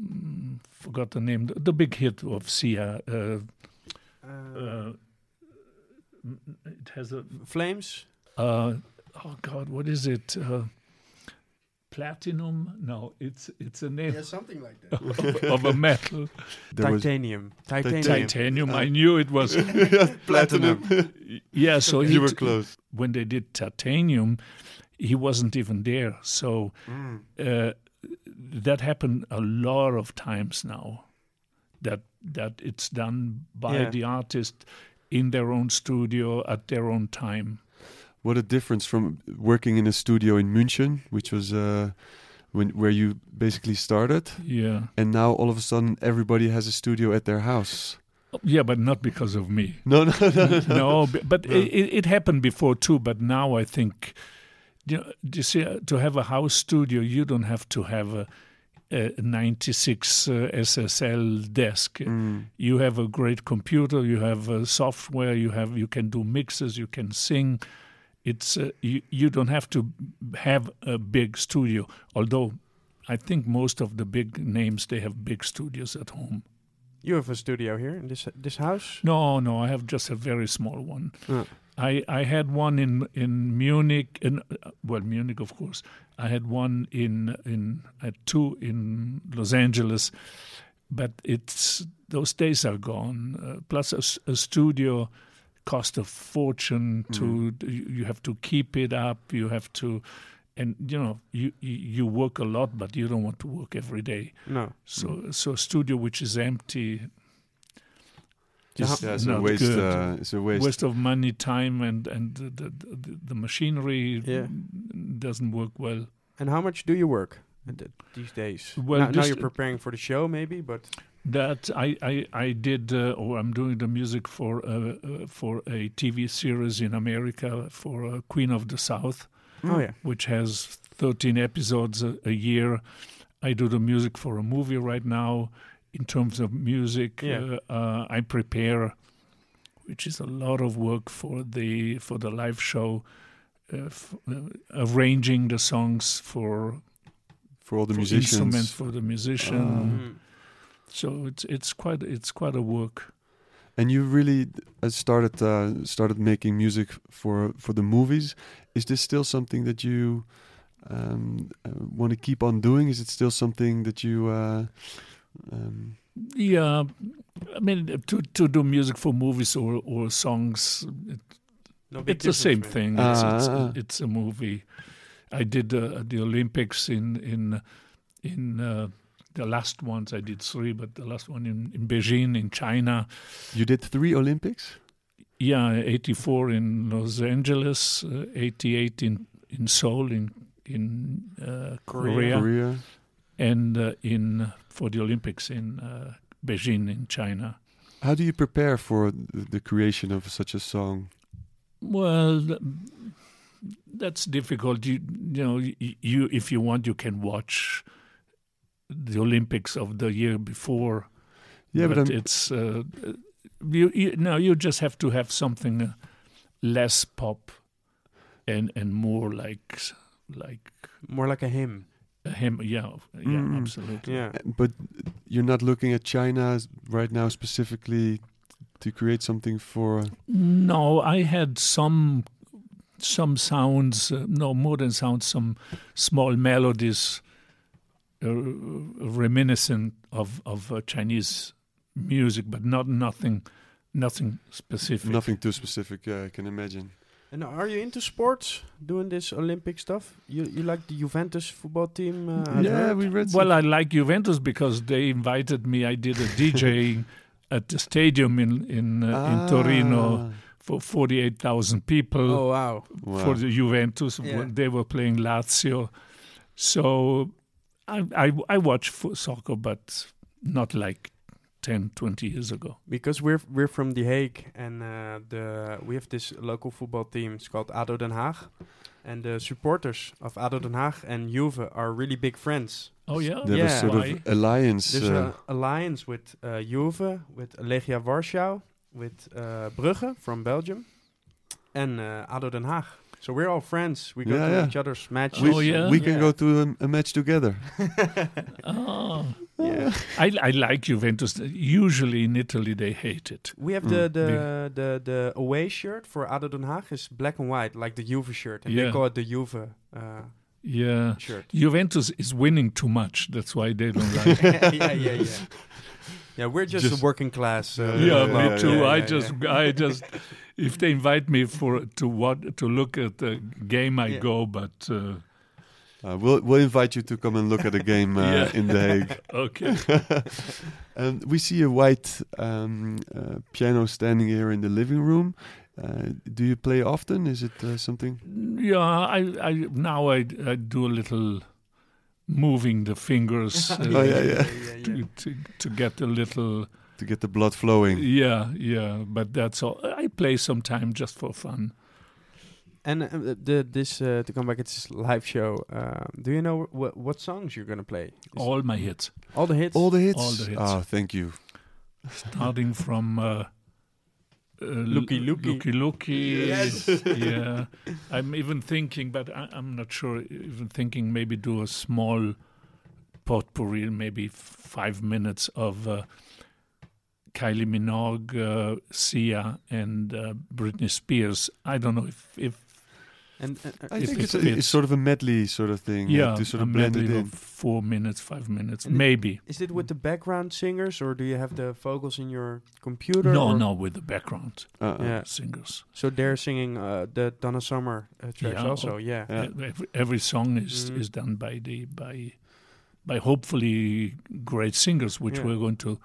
mm, forgot the name, the, the big hit of Sia. Uh, Uh, uh, mm, it has a Flames. uh, oh God, what is it? Uh, platinum. No, it's it's a name something like that. <laughs> of, of a metal. There was Titanium. Titanium. Titanium. I knew it was. <laughs> platinum. Yeah, so he you were close. when they did titanium, he wasn't even there. So uh, that happened a lot of times now. That that it's done by Yeah. the artist in their own studio at their own time. What a difference from working in a studio in München, which was uh, when where you basically started, Yeah, and now all of a sudden everybody has a studio at their house. yeah, but not because of me. No, no, no, no. no, <laughs> b- but It, it happened before too. But now I think, you, know, you see, uh, to have a house studio, you don't have to have a, a 96 uh, SSL desk. Mm. You have a great computer. You have uh, software. You have you can do mixes. You can sing. It's uh, you, you don't have to have a big studio. Although I think most of the big names they have big studios at home. You have a studio here in this this house. No, no, I have just a very small one. Ah. I, I had one in in Munich, in well Munich of course. I had one in in I had two in Los Angeles, but it's those days are gone. Uh, plus, a studio cost a fortune to you, you have to keep it up. You have to, and you know you you you work a lot, but you don't want to work every day. No. So so a studio which is empty Just, yeah, it's a waste. good. Uh, it's a waste. waste of money, time, and and the the, the, the machinery Yeah. doesn't work well. And how much do you work these days? Well, now, now you're preparing for the show, maybe, but That I I, I did, uh, or I'm doing the music for uh, uh, for a TV series in America for uh, Queen of the South, oh yeah, which has 13 episodes a, a year. I do the music for a movie right now. In terms of music, Yeah. uh, uh, I prepare, which is a lot of work for the for the live show, uh, f- uh, arranging the songs for, for all the for musicians. instruments for the musician. Ah. Mm. So it's it's quite it's quite a work. And you really uh, started uh, started making music for for the movies. Is this still something that you um, uh, want to keep on doing? Is it still something that you? Um, Yeah, I mean to to do music for movies or or songs, it, No it's the same difference, maybe. thing. It's, it's, Ah. it's a movie. I did uh, the Olympics in in in uh, the last ones. I did three, but the last one in, in Beijing in China. you did three Olympics. Yeah, eighty four in Los Angeles, uh, eighty eight in in Seoul in in uh, Korea. Korea, Korea. And uh, in for the Olympics in uh, Beijing in China. How do you prepare for the, the creation of such a song? Well, that's difficult. You, you know, you, you if you want, you can watch the Olympics of the year before. Yeah, but, I'm, it's uh, you, you. No, you just have to have something uh, less pop and and more like like More like a hymn. A hymn. Yeah, yeah, Mm. absolutely. Yeah. but you're not looking at China right now specifically to create something for. No, I had some some sounds, uh, no more than sounds, some small melodies uh, reminiscent of of uh, Chinese music, but not nothing, nothing specific. Nothing too specific. Yeah, I can imagine. And are you into sports? Doing this Olympic stuff? You you like the Juventus football team? Uh, yeah, heard? we read. Well, some- I like Juventus because they invited me. I did a DJ <laughs> at the stadium in in uh, in Torino Ah, for forty eight thousand people. Oh wow! wow. for the Juventus. Yeah. They were playing Lazio, so I I, I watch fo- soccer, but not like 10, 20 years ago. Because we're we're from The Hague, and uh, the we have this local football team. It's called ADO Den Haag, and the supporters of ADO Den Haag and Juve are really big friends. Oh yeah, They have Yeah. a sort Why? of alliance. There's uh, an alliance with uh, Juve, with Legia Warschau, with uh, Brugge from Belgium, and uh, ADO Den Haag. So we're all friends. We go Yeah, to yeah. each other's matches. we, Oh, yeah? we can Yeah. go to a, a match together. <laughs> Oh. yeah. I I like Juventus. Usually in Italy they hate it. We have Mm. the, the, the, the away shirt for ADO Den Haag is black and white, like the Juve shirt. And Yeah. they call it the Juve uh, Yeah. shirt. Juventus is winning too much. That's why they don't <laughs> like. it. yeah, yeah, yeah. Yeah, we're just, Just- a working class. Uh, yeah, yeah, me too. yeah, I yeah, just, yeah. I just, if they invite me for to what to look at the game, I Yeah. go. But uh, Uh, we'll we'll invite you to come and look at a game uh, Yeah. in The Hague. <laughs> okay, <laughs> um, we see a white um, uh, piano standing here in the living room. Uh, do you play often? Is it uh, something? yeah. I, I now I, I do a little moving the fingers uh, <laughs> Oh, yeah, yeah. To, to to get a little. To get the blood flowing. Yeah, yeah. But that's all. I play sometime just for fun. And uh, the this uh, to come back, it's this live show. Um, do you know what what songs you're gonna play? Is- All my hits, all the hits. All the hits. All the hits. Oh, thank you. starting from. Uh, uh, Looky Looky. Looky Looky. Yes. <laughs> yeah. I'm even thinking, but I, I'm not sure. Even thinking maybe do a small potpourri, maybe five minutes of uh, Kylie Minogue, uh, Sia, and uh, Britney Spears. I don't know if if and uh, uh, I If think it it's, a, it's sort of a medley sort of thing. yeah, to sort a of blend it medley in. of four minutes, five minutes, And maybe. is it with the background singers or do you have the vocals in your computer? No, or- no, with the background Uh-uh. Yeah. singers. So they're singing uh, the Donna Summer uh, tracks Yeah, also. oh, Yeah. Yeah. Every, every song is Mhm. is done by the by by hopefully great singers, which Yeah. we're going to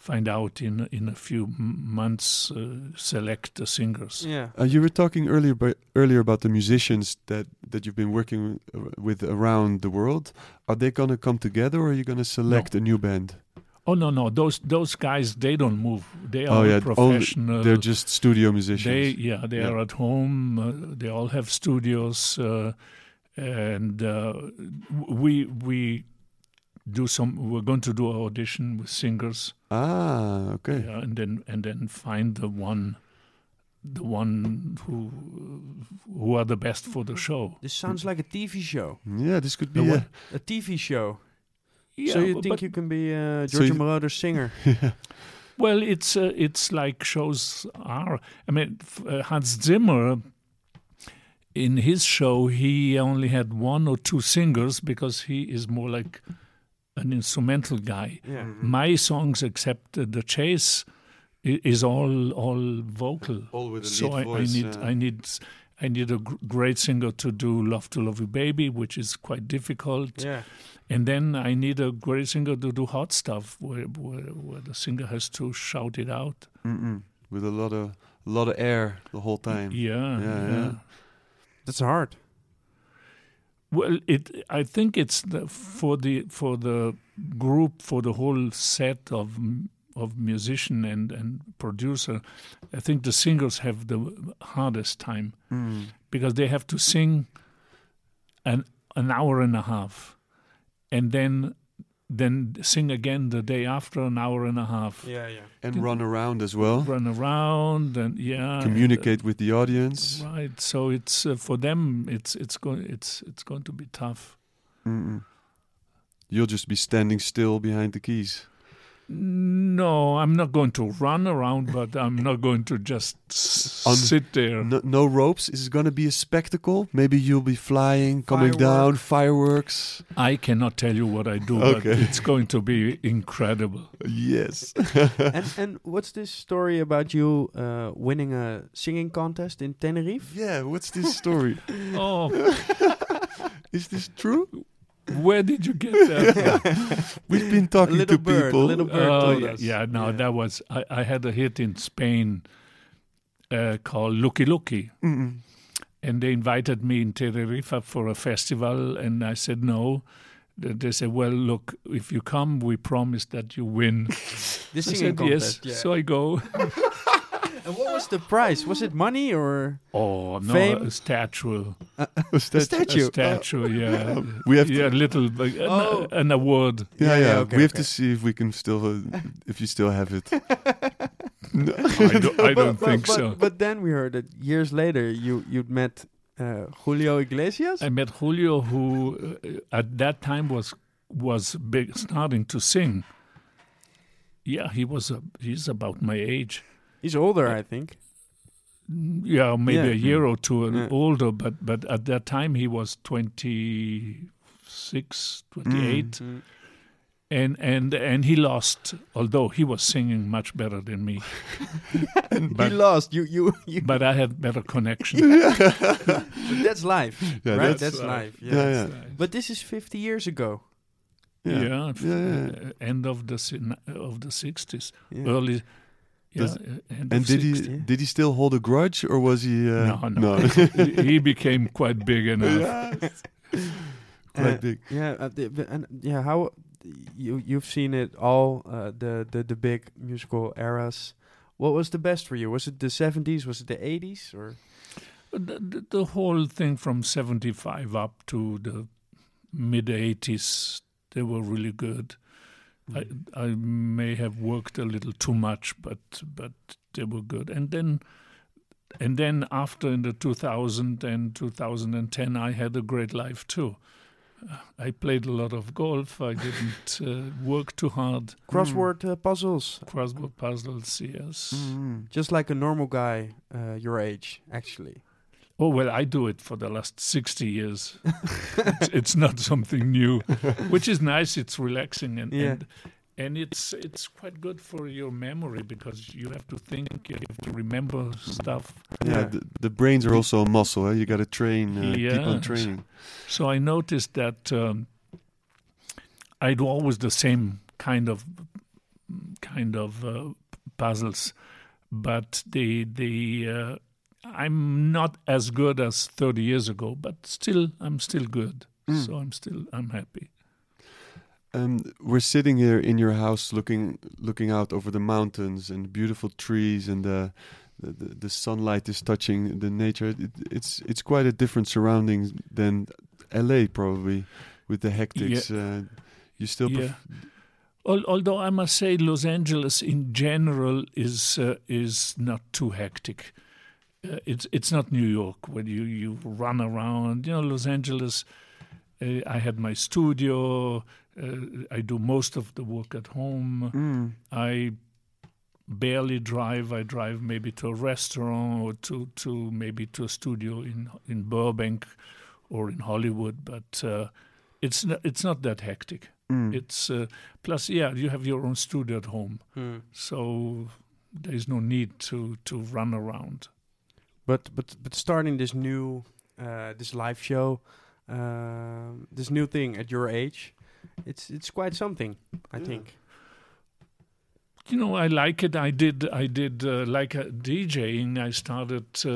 find out in in a few m- months. Uh, select the singers. Yeah. Uh, you were talking earlier about, earlier about the musicians that, that you've been working uh, with around the world. Are they going to come together or are you going to select a new band? Oh no, no, those those guys they don't move. They Oh, are yeah, only- professional. They're just studio musicians. They yeah, they Yeah. are at home. Uh, they all have studios, uh, and uh, we we do some. We're going to do an audition with singers, ah, okay. yeah, and then and then find the one, the one who who are the best for the show. This sounds like a TV show. Yeah, this could be a. A TV show. Yeah, so you think you can be uh, So Giorgio you- Moroder's singer? <laughs> Well, it's uh, it's like shows are. I mean, uh, Hans Zimmer. In his show, he only had one or two singers because he is more like an instrumental guy. Yeah. My songs, except uh, the chase, i- is all all vocal. all with a so lead I, voice. I need uh, I need I need a gr- great singer to do "Love to Love You Baby," which is quite difficult. Yeah. And then I need a great singer to do hot stuff, where where, where the singer has to shout it out. mm-mm, with a lot of a lot of air the whole time. Yeah, Yeah, yeah. yeah. That's hard. Well, it. I think it's the, for the for the group for the whole set of of musician and and producer. I think the singers have the hardest time Mm. because they have to sing an an hour and a half, and then then sing again the day after an hour and a half. Yeah, yeah. And run around as well. Run around and yeah, Communicate with the audience. Right. So it's uh, for them. It's it's going it's it's going to be tough. Mm-mm. You'll just be standing still behind the keys. No, I'm not going to run around, but I'm not going to just s- On- sit there. No, no ropes. Is it going to be a spectacle? Maybe you'll be flying, coming down, fireworks. I cannot tell you what I do, Okay. but it's going to be incredible. Yes. <laughs> and and what's this story about you uh, winning a singing contest in Tenerife? yeah. What's this story? <laughs> Oh, <laughs> Is this true? Where did you get that? <laughs> We've been talking little to bird, people. little bird Oh, told yeah, us. yeah, no, Yeah. that was I, I had a hit in Spain uh, called Looky Looky. Mm-mm. and they invited me in Tenerife for a festival, and I said no. They said, "Well, look, if you come, we promise that you win." The I singing said, contest. "Yes." yeah. So I go. <laughs> and what was the prize? Was it money or Oh no, Fame? a statue, A a statue. statue? a statue, yeah, <laughs> <laughs> We have to- yeah, little, like, an- Oh. an, award. Yeah, Yeah, yeah. yeah, okay, we have okay. to see if we can still, uh, if you still have it. <laughs> No. I don't, I don't but, think but, so. But then we heard that years later you you'd met uh, Julio Iglesias. I met Julio, who uh, at that time was was big, starting to sing. Yeah, he was a, he's about my age. He's older, I think. yeah, maybe Yeah. a year or two Yeah. older, but but at that time he was 26, 28, Mm. and and and he lost. Although he was singing much better than me, <laughs> you but lost. You you. you <laughs> but I had better connection. <laughs> that's life, Yeah, right? that's- That's, life. Yeah. Yeah, yeah. But this is 50 years ago. yeah, Yeah. f- Yeah, yeah. uh, end of the si- of the sixties, Yeah. early. Yeah, Does- uh, And did 60s. he did he still hold a grudge or was he? Uh, no, no, <laughs> he he became quite big enough. Yes. <laughs> Quite Uh, big. Yeah, uh, the, the- and yeah, how you you've seen it all uh, the the the big musical eras. What was the best for you? Was it the 70s? Was it the 80s? Or The, the, the whole thing from 75 up to the mid 80s, they were really good. I, I may have worked a little too much, but but they were good. And then and then after in the 2000 and 2010, I had a great life too. Uh, I played a lot of golf. I didn't uh, work too hard. crossword uh, puzzles, Crossword puzzles, yes. Mm. just like a normal guy uh, your age, actually. Oh well, I do it for the last sixty years. it's, it's not something new, which is nice. It's relaxing and Yeah. and, and it's it's quite good for your memory because you have to think, you have to remember stuff. Yeah, Yeah. The, the brains are also a muscle. Eh? You got to train, uh, keep on training. So I noticed that um, I do always the same kind of kind of uh, puzzles, but the the uh, I'm not as good as 30 years ago, but still I'm still good. Mm. So I'm still I'm happy. Um, we're sitting here in your house, looking looking out over the mountains and beautiful trees, and the the, the, the sunlight is touching the nature. It, it's it's quite a different surroundings than L.A. probably, with the hectics. Uh, you still, Yeah. Al- Although I must say, Los Angeles in general is uh, is not too hectic. Uh, it's it's not New York where you, you run around. You know, Los Angeles. Uh, I had my studio. Uh, I do most of the work at home. Mm. I barely drive. I drive maybe to a restaurant or to, to maybe to a studio in in Burbank or in Hollywood. But uh, it's not, it's not that hectic. Mm. It's uh, plus, yeah, you have your own studio at home, so there is no need to to run around. But but but starting this new uh, this live show, um this new thing at your age, it's it's quite something. I Yeah. think. You know, I like it. I did. I did uh, like uh, DJing. I started uh,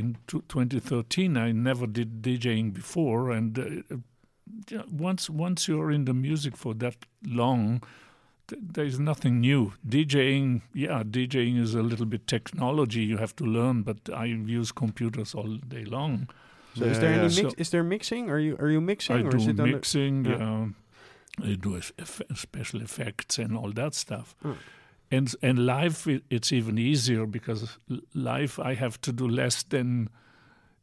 in t- 2013. I never did DJing before, and uh, once once you're in the music for that long, th- there's nothing new. DJing, yeah, DJing is a little bit technology you have to learn, but I use computers all day long. So is there yeah. any So- mix? Is there mixing? Are you are you mixing? I or do is it on the- mixing, Yeah. yeah. I do eff- eff- special effects and all that stuff. Hmm. And and live, it's even easier because l- live I have to do less than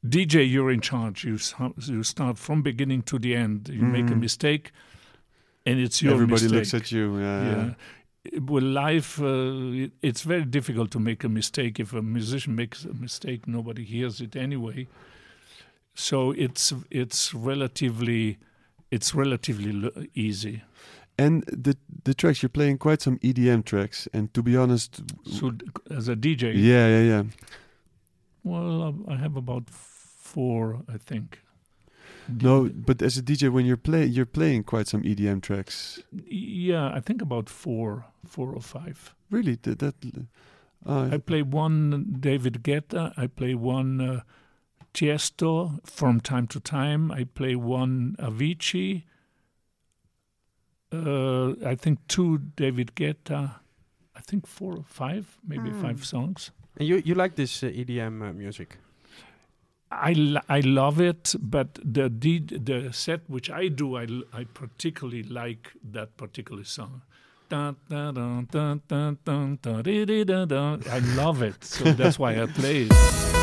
DJ. You're in charge. You you start from beginning to the end. You make a Mhm. mistake, and it's your Everybody mistake. looks at you. Yeah. Yeah. Well, life, uh, it's very difficult to make a mistake. If a musician makes a mistake, nobody hears it anyway. So it's it's relatively it's relatively easy. And the the tracks you're playing quite some EDM tracks, and to be honest, So as a DJ, yeah, yeah, yeah. well, I have about four, I think. No, but as a DJ, when you're play, you're playing quite some EDM tracks. Yeah, I think about four, four or five. Really, that. that uh, I play one David Guetta. I play one uh, Tiesto from time to time. I play one Avicii. Uh, I think two David Guetta. I think four or five, maybe Hmm. five songs. And you you like this uh, EDM uh, music? I, I love it, but the the set which I do, I, I particularly like that particular song. I love it, so that's why I play it.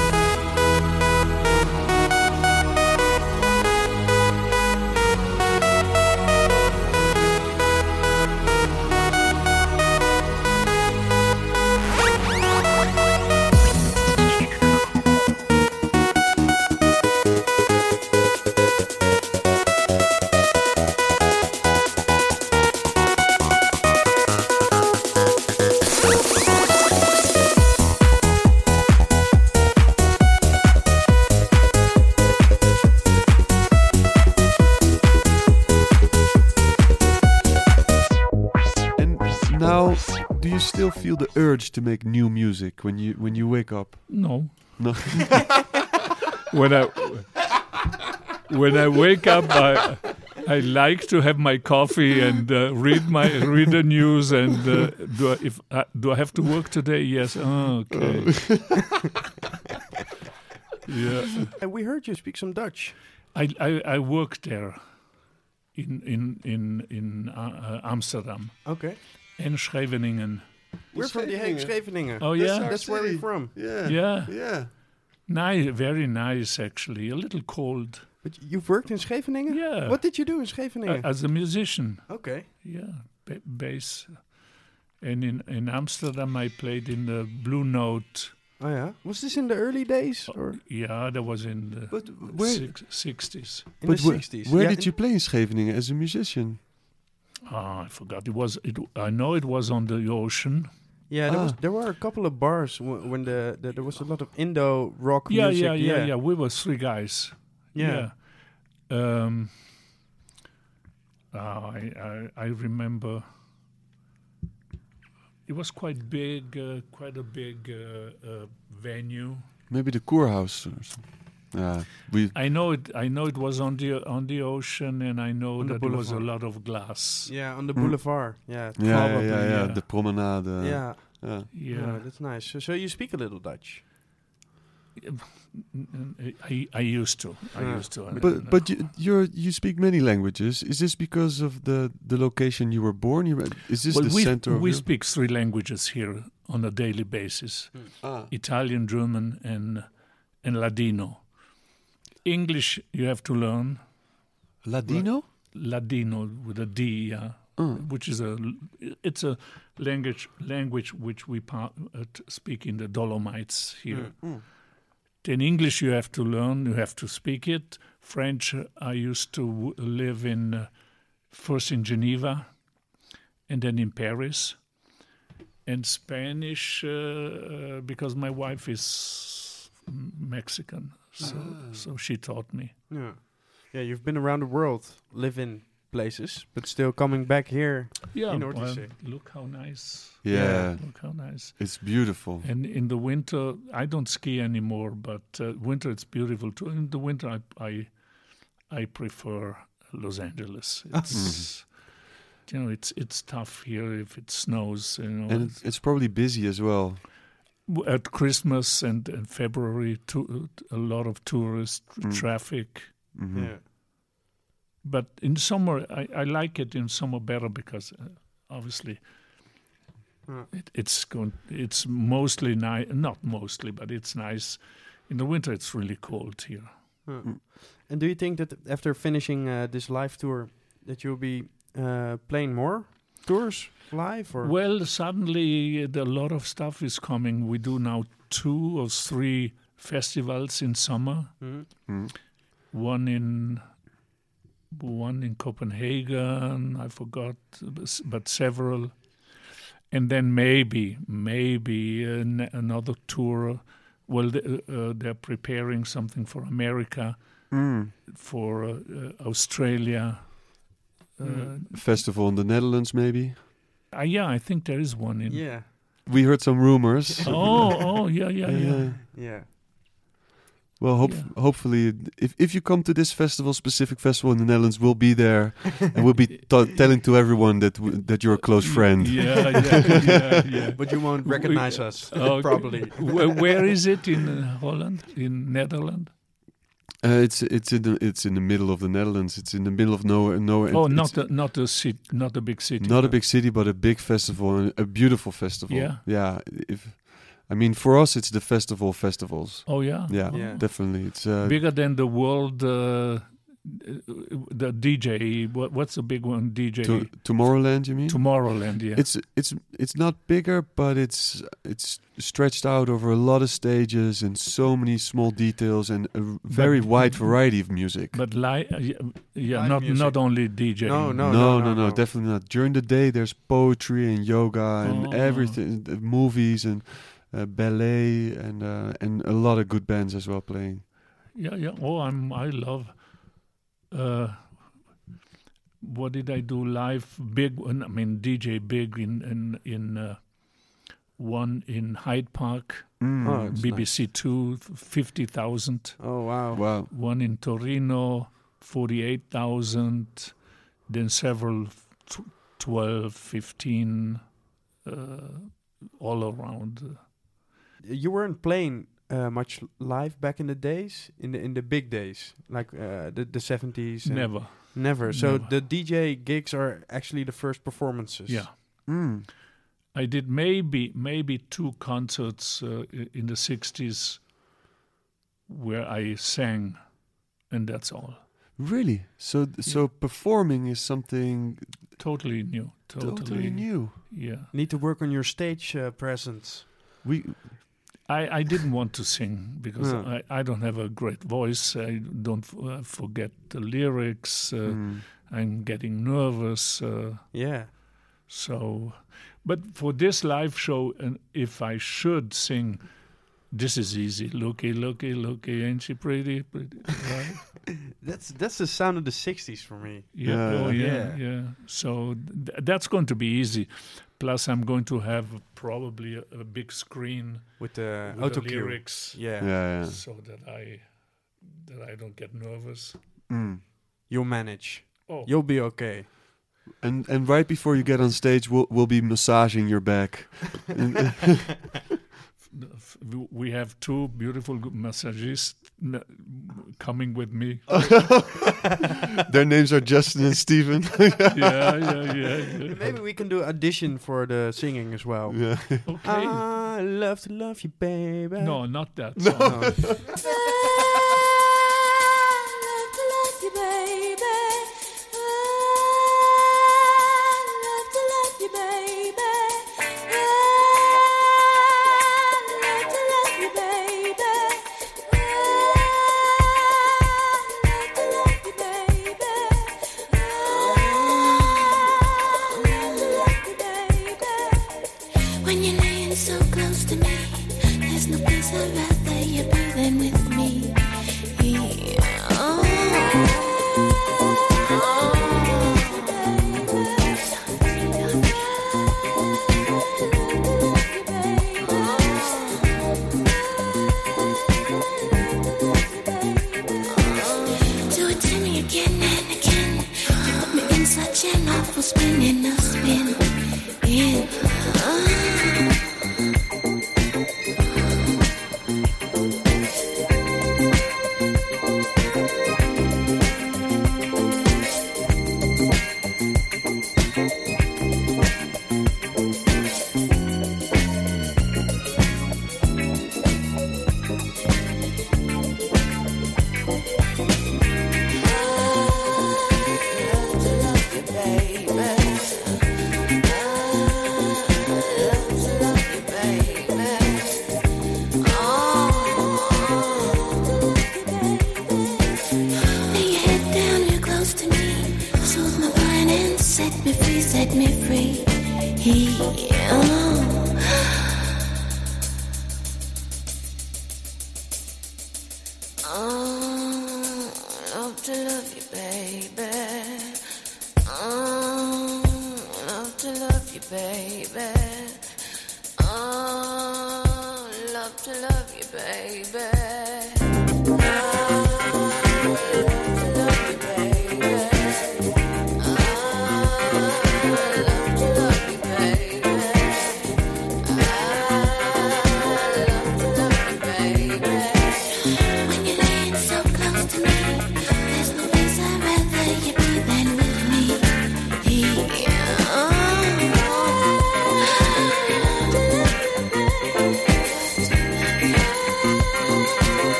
The urge to make new music when you when you wake up? No. No. <laughs> when I when I wake up, I I like to have my coffee and uh, read my read the news. And uh, do I, if uh, do I have to work today? Yes. Oh, okay. <laughs> yeah. And we heard you speak some Dutch. I, I I worked there in in in in uh, uh, Amsterdam Okay. and Scheveningen. We're from the Hague, Scheveningen. Oh yeah. our That's where we're from. Yeah. Yeah. Yeah. Nice, very nice actually. A little cold. But you've worked in Scheveningen? Yeah. What did you do in Uh, Scheveningen? as a musician. okay. Yeah, ba- bass. And in, in Amsterdam, I played in the Blue Note. Oh yeah. Was this in the early days or Yeah, that was in the But where six, 60s. in but the where, 60s? where Yeah, did you play in Scheveningen as a musician? Ah, I forgot. It was. It, I know it was on the ocean. Yeah, there, was, Ah. there were a couple of bars w- when the, the there was a lot of Indo rock Yeah, music. yeah, yeah, yeah, yeah. We were three guys. Yeah. Yeah. Um, ah, I, I I remember. It was quite big, uh, quite a big uh, uh, venue. Maybe the Kurhaus or something. Yeah. We I know it. I know it was on the on the ocean, and I know that there was a lot of glass. Yeah, on the Mm. boulevard. Yeah, yeah, yeah, Probably, yeah, yeah, yeah. The promenade. yeah. Yeah. Yeah, Yeah, that's nice. So, so you speak a little Dutch. I, I used to. I Yeah. used to. and- But and- but you you're, you speak many languages. Is this because of the the location you were born? You, is this well, the we center we your- speak three languages here on a daily basis: Ah. Italian, German, and and Ladino. English you have to learn Ladino? Ladino with a D, yeah, Oh. which is a it's a language language which we uh, speak in the Dolomites here. Mm. Then English you have to learn, you have to speak it. French, I used to w- live in uh, first in Geneva and then in Paris. And Spanish, uh, uh, because my wife is Mexican, so so she taught me. Yeah. Yeah, you've been around the world, live in places, but still coming back here. Yeah, know well, look how nice! Yeah, Look how nice! it's beautiful. And in the winter, I don't ski anymore, but uh, winter it's beautiful too. In the winter, I I, I prefer Los Angeles. <laughs> It's you know it's it's tough here if it snows. You know, And it's, it's probably busy as well. W- at Christmas and, and February, to, a lot of tourist Mm. traffic. Mhm. Yeah. But in summer, I, I like it in summer better because uh, obviously Yeah. it, it's going. It's mostly nice, not mostly, but it's nice. In the winter, it's really cold here. Yeah. Mm. And do you think that after finishing uh, this live tour, that you'll be uh, playing more tours live or? Well, suddenly uh, a lot of stuff is coming. We do now two or three festivals in summer. Mhm. Mm. One in one in Copenhagen. I forgot, but several. And then maybe, maybe an, another tour. Well, they, uh, they're preparing something for America, Mm. for uh, Australia. Uh, Mm. Festival in the Netherlands, maybe. uh, yeah, I think there is one in. Yeah. We heard some rumors. <laughs> Oh, oh, yeah, yeah, yeah. Uh, Yeah. well, hope, Yeah. hopefully, if, if you come to this festival, specific festival in the Netherlands, we'll be there and we'll be t- telling to everyone that w- that you're a close friend. Yeah, yeah, yeah, yeah. <laughs> But you won't We- recognize us, Okay. probably. Where, where is it in uh, Holland? In Netherlands? Uh, it's it's in the it's in the middle of the Netherlands. It's in the middle of nowhere. nowhere. Oh, It's- not a, not a city, not a big city. not a big city, but a big festival, a beautiful festival. Yeah. yeah. If I mean, for us, it's the festival of festivals. Oh yeah, Yeah, Yeah. definitely. It's uh, bigger than the world. Uh, the DJ. What, what's the big one? DJ to, Tomorrowland. You mean? Tomorrowland. Yeah. It's it's it's not bigger, but it's it's stretched out over a lot of stages and so many small details and a very wide variety of music. but li- uh, yeah, yeah Live not music. not only DJ. No, no. no, no, no, no. definitely not. During the day, there's poetry and yoga and Oh. everything, movies and uh, ballet and uh, and a lot of good bands as well playing. Yeah, yeah. Oh, I'm. I love. Uh, what did I do live? Big. I mean, DJ Big in in in uh, one in Hyde Park, Mm. Oh, it's BBC Two, fifty thousand. Oh wow. Wow. One in Torino, forty-eight thousand. Then several, tw- 12, 15, uh, all around. You weren't playing uh, much live back in the days, in the in the big days, like uh, the the seventies. Never. never. So Never. the DJ gigs are actually the first performances. Yeah. Mm. I did maybe maybe two concerts uh, in the '60s where I sang, and that's all. Really? So so performing is something Totally new. Totally, totally new. Yeah. Need to work on your stage uh, presence. We I, I didn't want to sing because Yeah. I, I don't have a great voice. I don't f- uh, forget the lyrics. Uh, Mm. I'm getting nervous. Uh, Yeah. so, but for this live show, and if I should sing, this is easy. Looky, looky, looky, ain't she pretty? pretty right? <laughs> That's that's the sound of the '60s for me. Yeah, Yeah. oh, yeah, Yeah. yeah. So th- that's going to be easy. Plus, I'm going to have probably a, a big screen With the with auto the lyrics, Yeah. yeah, yeah. so that I that I don't get nervous. Mm. You'll manage. Oh, You'll be okay. And and right before you get on stage, we'll we'll be massaging your back. <laughs> <laughs> f- we have two beautiful g- massagists coming with me. <laughs> Their names are Justin and Steven. <laughs> yeah, yeah, yeah, yeah. Maybe we can do audition for the singing as well. yeah. Okay. I love to love you, baby. no, not that. song. No. <laughs> to love you, baby. Oh, love to love you, baby. Oh, love to love you, baby.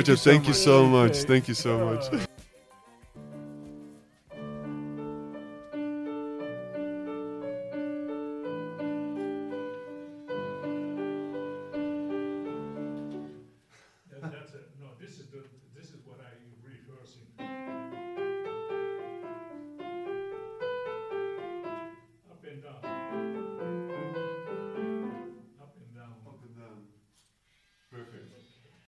Okay, guys. Thank you. Georgia, thank you thank you so much. Thank you so much.